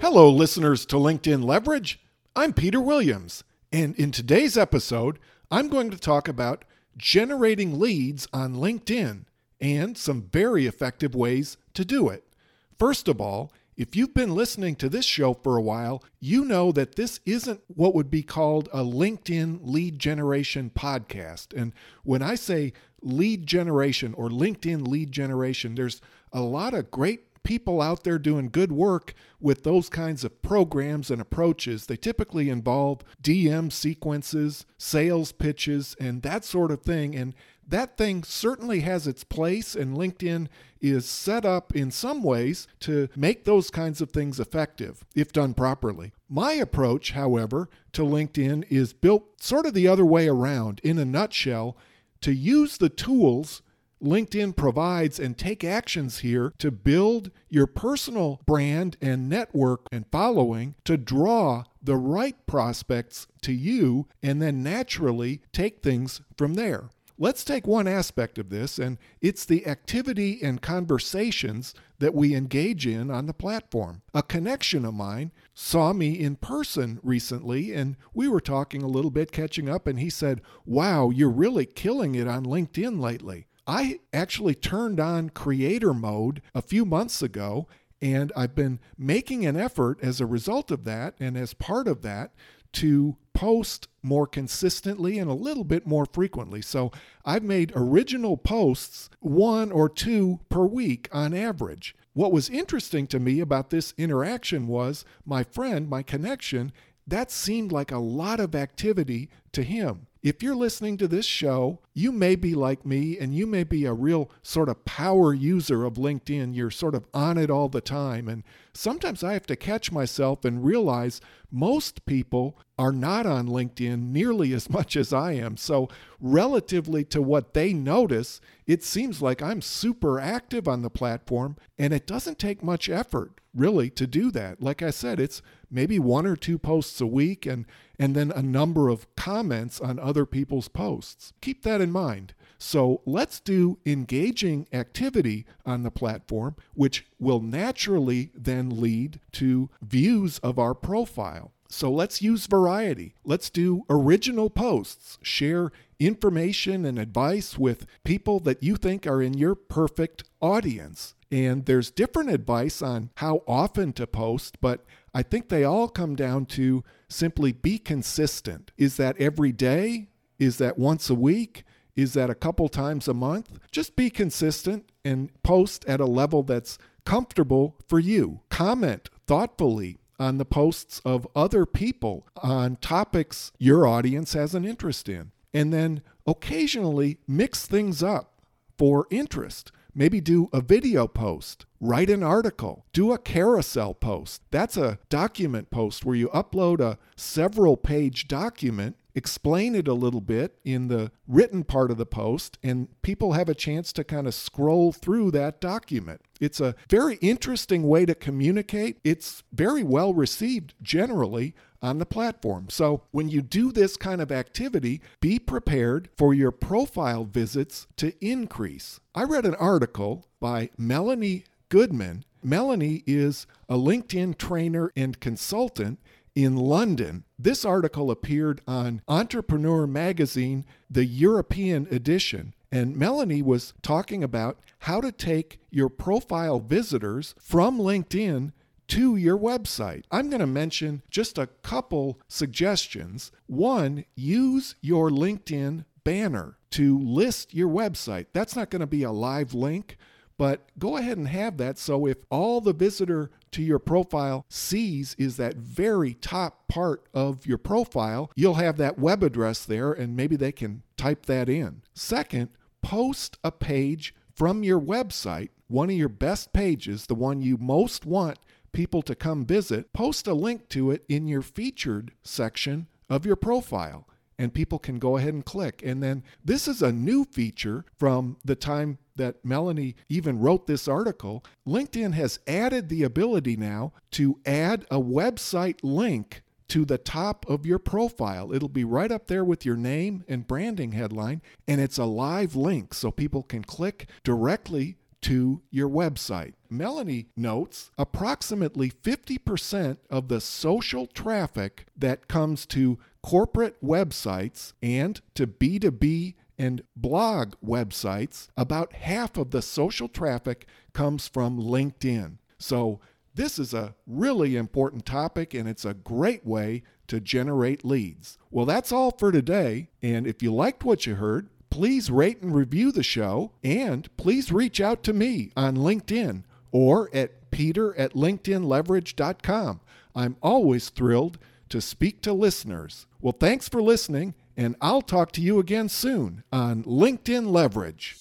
Hello, listeners to LinkedIn Leverage. I'm Peter Williams, and in today's episode, I'm going to talk about generating leads on LinkedIn and some very effective ways to do it. First of all, if you've been listening to this show for a while, you know that this isn't what would be called a LinkedIn lead generation podcast. And when I say lead generation or LinkedIn lead generation, there's a lot of great people out there doing good work with those kinds of programs and approaches. They typically involve DM sequences, sales pitches, and that sort of thing. And that thing certainly has its place, and LinkedIn is set up in some ways to make those kinds of things effective if done properly. My approach, however, to LinkedIn is built sort of the other way around. In a nutshell, to use the tools LinkedIn provides and take actions here to build your personal brand and network and following to draw the right prospects to you and then naturally take things from there. Let's take one aspect of this, and it's the activity and conversations that we engage in on the platform. A connection of mine saw me in person recently, and we were talking a little bit, catching up, and he said, Wow, you're really killing it on LinkedIn lately. I actually turned on creator mode a few months ago, and I've been making an effort as a result of that and as part of that to post more consistently and a little bit more frequently. So I've made original posts one or two per week on average. What was interesting to me about this interaction was my friend, my connection, that seemed like a lot of activity to him. If you're listening to this show, you may be like me and you may be a real sort of power user of LinkedIn. You're sort of on it all the time. And sometimes I have to catch myself and realize most people are not on LinkedIn nearly as much as I am. So, relatively to what they notice, it seems like I'm super active on the platform and it doesn't take much effort really to do that. Like I said, it's maybe one or two posts a week and and then a number of comments on other people's posts. Keep that in mind. So let's do engaging activity on the platform, which will naturally then lead to views of our profile. So let's use variety. Let's do original posts, share information and advice with people that you think are in your perfect audience. And there's different advice on how often to post, but I think they all come down to simply be consistent. Is that every day? Is that once a week? Is that a couple times a month? Just be consistent and post at a level that's comfortable for you. Comment thoughtfully on the posts of other people on topics your audience has an interest in. And then occasionally mix things up for interest. Maybe do a video post, write an article, do a carousel post. That's a document post where you upload a several page document, explain it a little bit in the written part of the post, and people have a chance to kind of scroll through that document. It's a very interesting way to communicate. It's very well received generally on the platform. So when you do this kind of activity, be prepared for your profile visits to increase. I read an article by Melanie Goodman. Melanie is a LinkedIn trainer and consultant in London. This article appeared on Entrepreneur Magazine, the European edition. And Melanie was talking about how to take your profile visitors from LinkedIn to your website. I'm going to mention just a couple suggestions. One, use your LinkedIn banner to list your website. That's not going to be a live link, but go ahead and have that so if all the visitor to your profile sees is that very top part of your profile, you'll have that web address there and maybe they can type that in. Second, post a page from your website, one of your best pages, the one you most want people to come visit, post a link to it in your featured section of your profile. And people can go ahead and click. And then this is a new feature from the time that Melanie even wrote this article. LinkedIn has added the ability now to add a website link to the top of your profile. It'll be right up there with your name and branding headline, and it's a live link so people can click directly to your website. Melanie notes approximately 50% of the social traffic that comes to corporate websites and to B2B and blog websites, about half of the social traffic comes from LinkedIn. So, this is a really important topic and it's a great way to generate leads. Well, that's all for today. And if you liked what you heard, please rate and review the show and please reach out to me on LinkedIn or at peter at linkedinleverage.com. I'm always thrilled to speak to listeners. Well, thanks for listening, and I'll talk to you again soon on LinkedIn Leverage.